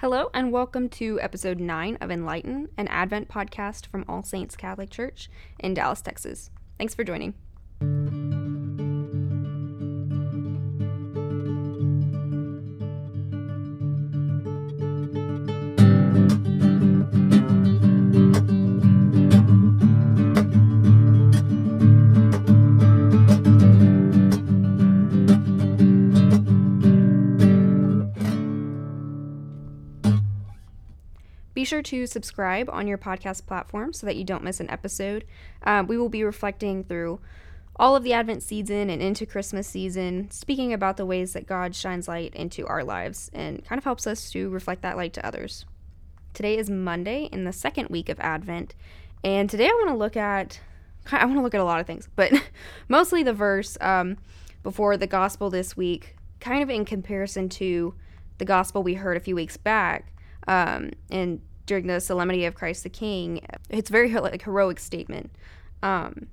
Hello, and welcome to episode 9 of Enlighten, an Advent podcast from All Saints Catholic Church in Dallas, Texas. Thanks for joining. Be sure to subscribe on your podcast platform so that you don't miss an episode. Uh, we will be reflecting through all of the Advent season and into Christmas season, speaking about the ways that God shines light into our lives and kind of helps us to reflect that light to others. Today is Monday in the second week of Advent, and today I want to look at I want to look at a lot of things, but mostly the verse um, before the gospel this week, kind of in comparison to the gospel we heard a few weeks back. Um, and during the Solemnity of Christ the King. It's very like heroic statement. Um,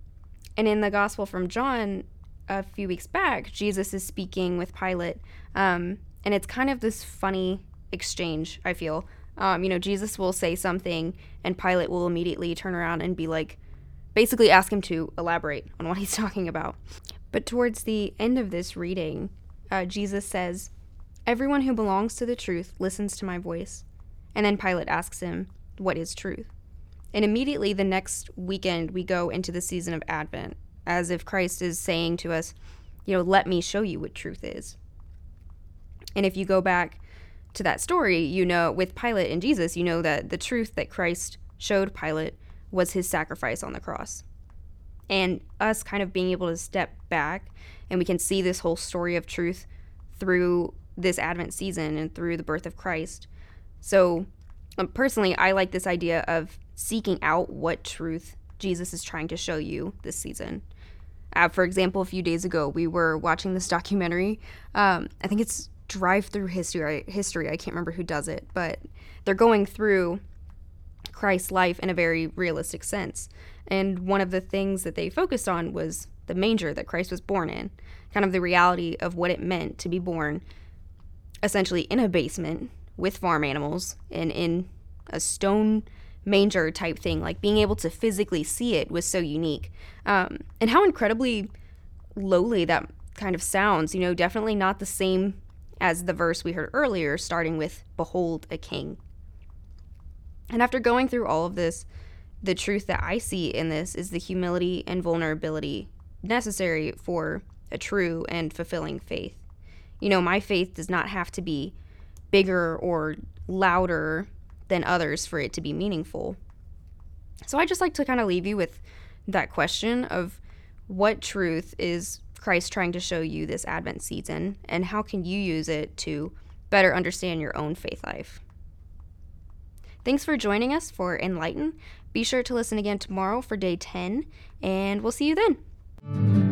and in the Gospel from John, a few weeks back, Jesus is speaking with Pilate, um, and it's kind of this funny exchange. I feel, um, you know, Jesus will say something, and Pilate will immediately turn around and be like, basically ask him to elaborate on what he's talking about. But towards the end of this reading, uh, Jesus says, Everyone who belongs to the truth listens to my voice. And then Pilate asks him, What is truth? And immediately the next weekend, we go into the season of Advent, as if Christ is saying to us, You know, let me show you what truth is. And if you go back to that story, you know, with Pilate and Jesus, you know that the truth that Christ showed Pilate was his sacrifice on the cross. And us kind of being able to step back and we can see this whole story of truth through this Advent season and through the birth of Christ so, um, personally, I like this idea of seeking out what truth Jesus is trying to show you this season. Uh, for example, a few days ago, we were watching this documentary. Um, I think it's Drive Through History. History. I can't remember who does it, but they're going through Christ's life in a very realistic sense. And one of the things that they focused on was the manger that Christ was born in, kind of the reality of what it meant to be born essentially in a basement with farm animals and in a stone manger type thing. Like being able to physically see it was so unique. Um, and how incredibly lowly that kind of sounds. You know, definitely not the same as the verse we heard earlier, starting with, Behold a king. And after going through all of this, the truth that I see in this is the humility and vulnerability necessary for a true and fulfilling faith. You know, my faith does not have to be bigger or louder than others for it to be meaningful. So I just like to kind of leave you with that question of what truth is Christ trying to show you this Advent season, and how can you use it to better understand your own faith life? Thanks for joining us for Enlighten. Be sure to listen again tomorrow for day 10, and we'll see you then.